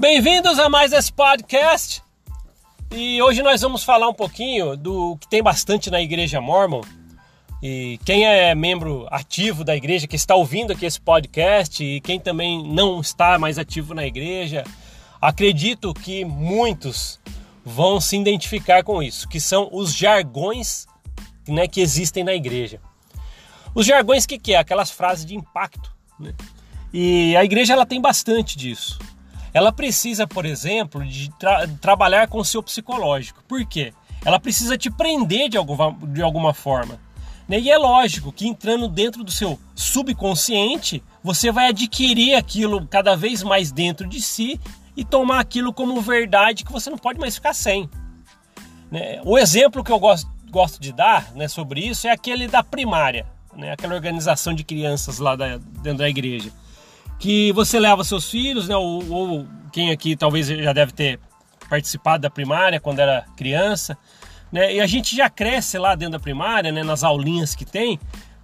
Bem-vindos a mais esse podcast. E hoje nós vamos falar um pouquinho do que tem bastante na igreja Mormon. E quem é membro ativo da igreja, que está ouvindo aqui esse podcast, e quem também não está mais ativo na igreja, acredito que muitos vão se identificar com isso, que são os jargões né, que existem na igreja. Os jargões, que, que é? Aquelas frases de impacto. Né? E a igreja ela tem bastante disso. Ela precisa, por exemplo, de tra trabalhar com o seu psicológico. Por quê? Ela precisa te prender de alguma, de alguma forma. Né? E é lógico que entrando dentro do seu subconsciente, você vai adquirir aquilo cada vez mais dentro de si e tomar aquilo como verdade que você não pode mais ficar sem. Né? O exemplo que eu gosto, gosto de dar né, sobre isso é aquele da primária, né? aquela organização de crianças lá da, dentro da igreja que você leva seus filhos, né? Ou, ou, quem aqui talvez já deve ter participado da primária quando era criança, né? E a gente já cresce lá dentro da primária, né? Nas aulinhas que tem,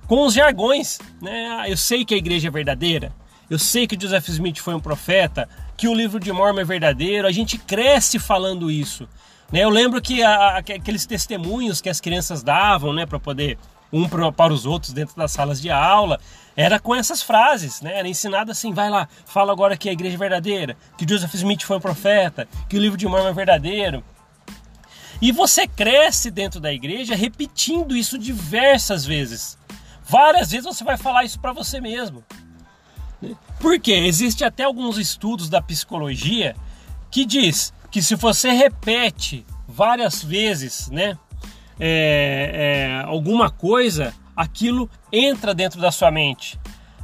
com os jargões, né? Ah, eu sei que a igreja é verdadeira, eu sei que Joseph Smith foi um profeta, que o livro de Mormon é verdadeiro, a gente cresce falando isso. Né? Eu lembro que a, aqueles testemunhos que as crianças davam, né, para poder um para os outros dentro das salas de aula, era com essas frases, né? Era ensinado assim, vai lá, fala agora que a igreja é verdadeira, que Joseph Smith foi um profeta, que o livro de Mormon é verdadeiro. E você cresce dentro da igreja repetindo isso diversas vezes. Várias vezes você vai falar isso para você mesmo. Por quê? Existe até alguns estudos da psicologia que diz que se você repete várias vezes, né, é, é, alguma coisa, aquilo entra dentro da sua mente.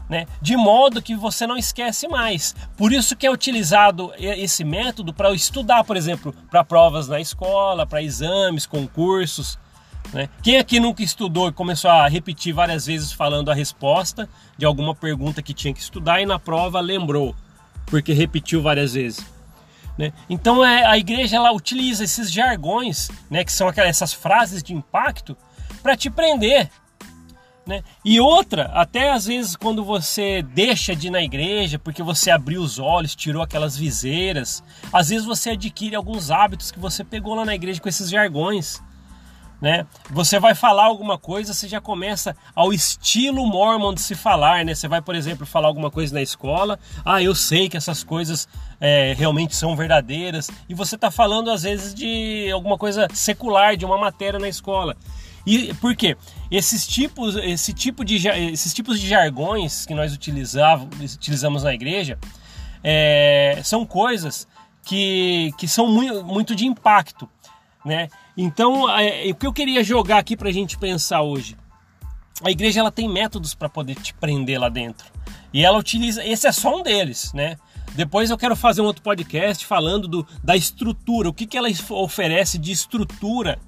Né? De modo que você não esquece mais. Por isso que é utilizado esse método para estudar, por exemplo, para provas na escola, para exames, concursos. Né? Quem aqui nunca estudou e começou a repetir várias vezes falando a resposta de alguma pergunta que tinha que estudar e na prova lembrou, porque repetiu várias vezes. Né? Então é, a igreja ela utiliza esses jargões, né, que são aquelas essas frases de impacto, para te prender, né? E outra, até às vezes quando você deixa de ir na igreja porque você abriu os olhos, tirou aquelas viseiras, às vezes você adquire alguns hábitos que você pegou lá na igreja com esses jargões. Né? Você vai falar alguma coisa, você já começa ao estilo mormon de se falar, né? Você vai, por exemplo, falar alguma coisa na escola, ah, eu sei que essas coisas é, realmente são verdadeiras, e você está falando às vezes de alguma coisa secular, de uma matéria na escola. E por quê? Esses tipos, esse tipo de, esses tipos de jargões que nós utilizamos, utilizamos na igreja é, são coisas que, que são muito, muito de impacto. Né? Então, é, o que eu queria jogar aqui para a gente pensar hoje? A igreja ela tem métodos para poder te prender lá dentro. E ela utiliza, esse é só um deles, né? Depois eu quero fazer um outro podcast falando do, da estrutura, o que, que ela oferece de estrutura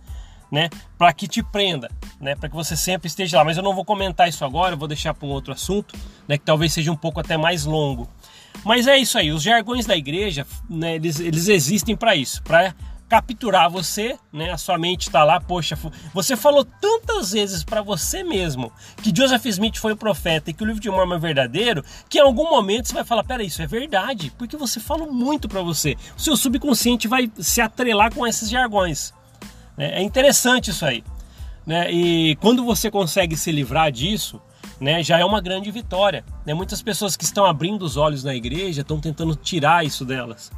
né, para que te prenda, né, para que você sempre esteja lá. Mas eu não vou comentar isso agora, vou deixar para um outro assunto, né, que talvez seja um pouco até mais longo. Mas é isso aí, os jargões da igreja, né, eles, eles existem para isso, para capturar você, né? A sua mente está lá, poxa, você falou tantas vezes para você mesmo que Joseph Smith foi o profeta e que o livro de Mormon é verdadeiro, que em algum momento você vai falar, pera, isso é verdade, porque você falou muito para você. O seu subconsciente vai se atrelar com esses jargões. É, é interessante isso aí. Né? E quando você consegue se livrar disso, né, já é uma grande vitória. Né? Muitas pessoas que estão abrindo os olhos na igreja estão tentando tirar isso delas.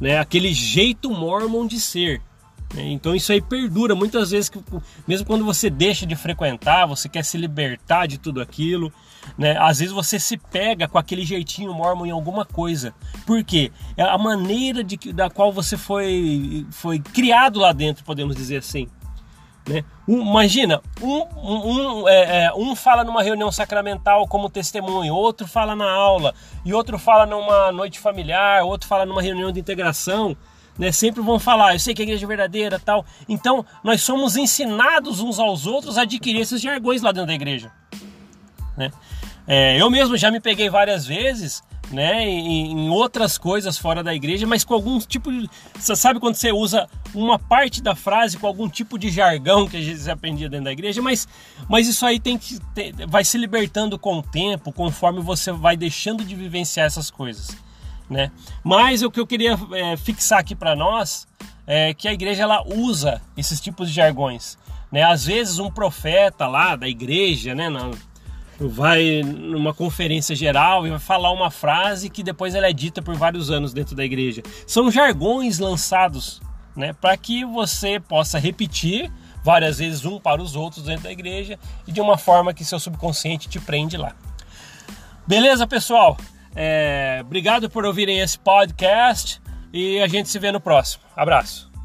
Né? Aquele jeito mormon de ser. Né? Então isso aí perdura muitas vezes, que, mesmo quando você deixa de frequentar, você quer se libertar de tudo aquilo. Né? Às vezes você se pega com aquele jeitinho mormon em alguma coisa. Por quê? É a maneira de, da qual você foi, foi criado lá dentro, podemos dizer assim. Né? Um, imagina, um, um, é, é, um fala numa reunião sacramental como testemunho, outro fala na aula, e outro fala numa noite familiar, outro fala numa reunião de integração. Né? Sempre vão falar, eu sei que a igreja é verdadeira tal. Então, nós somos ensinados uns aos outros a adquirir esses jargões lá dentro da igreja. Né? É, eu mesmo já me peguei várias vezes né, em, em, outras coisas fora da igreja, mas com algum tipo de. Você sabe quando você usa uma parte da frase com algum tipo de jargão que a gente aprendia dentro da igreja, mas, mas isso aí tem que vai se libertando com o tempo, conforme você vai deixando de vivenciar essas coisas. né? Mas o que eu queria é, fixar aqui para nós é que a igreja ela usa esses tipos de jargões, né? Às vezes um profeta lá da igreja, né, na, vai numa conferência geral e vai falar uma frase que depois ela é dita por vários anos dentro da igreja. São jargões lançados, né, para que você possa repetir várias vezes um para os outros dentro da igreja e de uma forma que seu subconsciente te prende lá. Beleza, pessoal? É, obrigado por ouvirem esse podcast e a gente se vê no próximo. Abraço.